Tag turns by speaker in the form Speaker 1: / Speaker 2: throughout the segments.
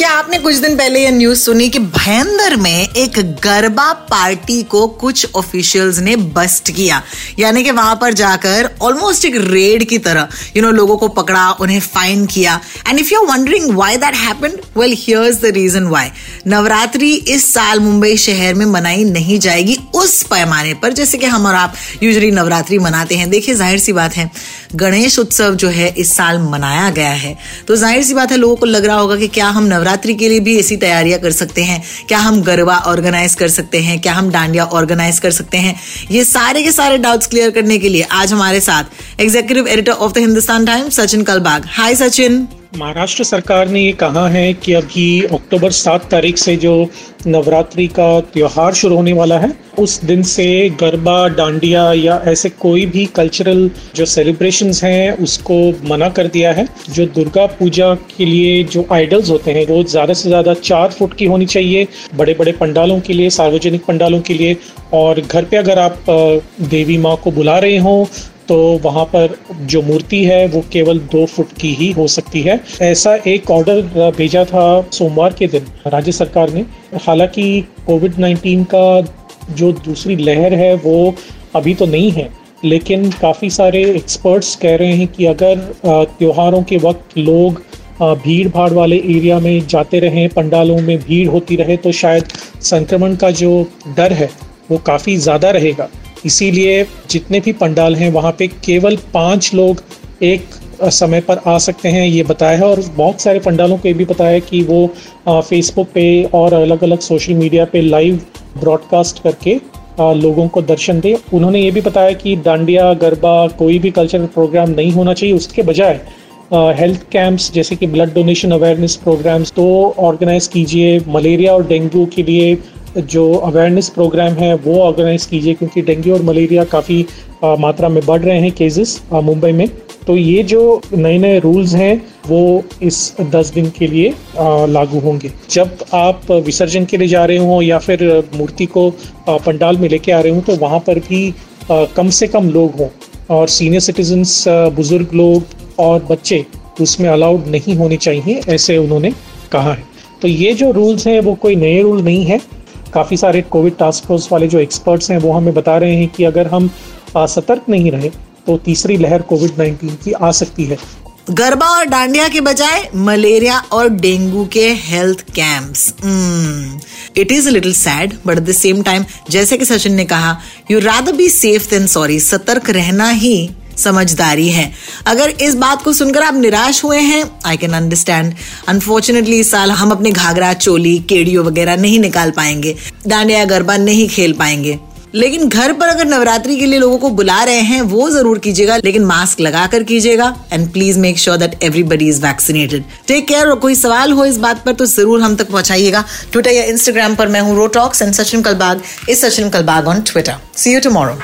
Speaker 1: क्या आपने कुछ दिन पहले ये न्यूज़ सुनी कि भयंदर में एक गरबा पार्टी को कुछ ऑफिशियल्स ने बस्ट किया? यानी कि वहाँ पर जाकर ऑलमोस्ट एक रेड की तरह यू you नो know, लोगों को पकड़ा उन्हें फाइन किया। And if you are wondering why that happened well here's the reason why Navratri इस साल मुंबई शहर में मनाई नहीं जाएगी उस पैमाने पर जैसे कि हम और आप यूजली नवरात्रि मनाते हैं। देखिए ज़ाहिर सी बात है गणेश उत्सव जो है इस साल मनाया गया है। तो ज़ाहिर सी बात है लोगों को लग रहा होगा कि क्या हम नवरात्रि के लिए भी ऐसी तैयारियाँ कर सकते हैं। क्या हम गरबा ऑर्गेनाइज कर सकते हैं? क्या हम डांडिया ऑर्गेनाइज कर सकते हैं? ये सारे के सारे डाउट्स क्लियर करने के लिए आज हमारे साथ executive editor of the Hindustan Times Sachin Kalbag. Hi Sachin.
Speaker 2: Maharashtra सरकार ने ये कहा है कि अभी अक्टूबर सात तारीख से जो नवरात्रि का त्योहार शुरू होने वाला है उस दिन से गरबा, डांडिया या ऐसे कोई भी कल्चरल जो सेलिब्रेशंस हैं, उसको मना कर दिया है। जो दुर्गा पूजा के लिए जो आइडल्स होते हैं, वो ज़्यादा से ज़्यादा चार फुट की होनी चाहिए बड़े बड़े पंडालों के लिए, सार्वजनिक पंडालों के लिए। और घर पे अगर आप देवी माँ को बुला रहे हों तो वहाँ पर जो मूर्ति है, वो केवल दो फुट की ही हो सकती है। ऐसा एक ऑर्डर भेजा था सोमवार के दिन, राज्य सरकार ने। हालाँकि कोविड 19 का जो दूसरी लहर है वो अभी तो नहीं है, लेकिन काफ़ी सारे एक्सपर्ट्स कह रहे हैं कि अगर त्योहारों के वक्त लोग भीड़ भाड़ वाले एरिया में जाते रहें, पंडालों में भीड़ होती रहे तो शायद संक्रमण का जो डर है वो काफ़ी ज़्यादा रहेगा। इसीलिए जितने भी पंडाल हैं, वहाँ पे केवल पाँच लोग एक समय पर आ सकते हैं, ये बताया है। और बहुत सारे पंडालों को ये भी बताया है कि वो फेसबुक पे और अलग अलग सोशल मीडिया पे लाइव ब्रॉडकास्ट करके लोगों को दर्शन दे। उन्होंने ये भी बताया कि डांडिया गरबा, कोई भी कल्चरल प्रोग्राम नहीं होना चाहिए। उसके बजाय हेल्थ कैंप्स जैसे कि ब्लड डोनेशन अवेयरनेस प्रोग्राम्स तो ऑर्गेनाइज कीजिए। मलेरिया और डेंगू के लिए जो अवेयरनेस प्रोग्राम है, वो ऑर्गेनाइज कीजिए, क्योंकि डेंगू और मलेरिया काफ़ी मात्रा में बढ़ रहे हैं केसेस मुंबई में। तो ये जो नए नए रूल्स हैं, वो इस दस दिन के लिए लागू होंगे। जब आप विसर्जन के लिए जा रहे हो या फिर मूर्ति को पंडाल में लेके आ रहे हो तो वहाँ पर भी कम से कम लोग हों। और सीनियर सिटीजन्स बुज़ुर्ग लोग और बच्चे, उसमें अलाउड नहीं होने चाहिए, ऐसे उन्होंने कहा है। तो ये जो रूल्स हैं, वो कोई नए रूल नहीं है। काफ़ी सारे कोविड टास्क फोर्स वाले जो एक्सपर्ट्स हैं, वो हमें बता रहे हैं कि अगर हम सतर्क नहीं रहे तो तीसरी लहर कोविड 19 की आ सकती है।
Speaker 1: गरबा और डांडिया के बजाय मलेरिया और डेंगू के health camps. It is little sad but at the same time जैसे कि सचिन ने कहा you rather be safe than sorry सतर्क रहना ही समझदारी है। अगर इस बात को सुनकर आप निराश हुए हैं आई कैन अंडरस्टैंड अनफॉर्चुनेटली इस साल हम अपने घाघरा, चोली, केडियो वगैरह नहीं निकाल पाएँगे। डांडिया, गरबा नहीं खेल पाएँगे। लेकिन घर पर अगर नवरात्रि के लिए लोगों को बुला रहे हैं वो ज़रूर कीजिएगा लेकिन मास्क लगा कर कीजिएगा and please make sure that everybody is vaccinated take care और कोई सवाल हो इस बात पर तो ज़रूर हम तक पहुंचाइएगा ट्विटर या इंस्टाग्राम पर मैं हूँ रोटॉक्स and Sachin Kalbag is Sachin Kalbag on Twitter see you tomorrow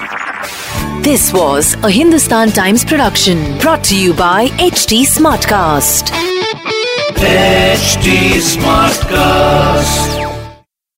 Speaker 3: This was a Hindustan Times production brought to you by HT Smartcast.
Speaker 4: HD Smartcast.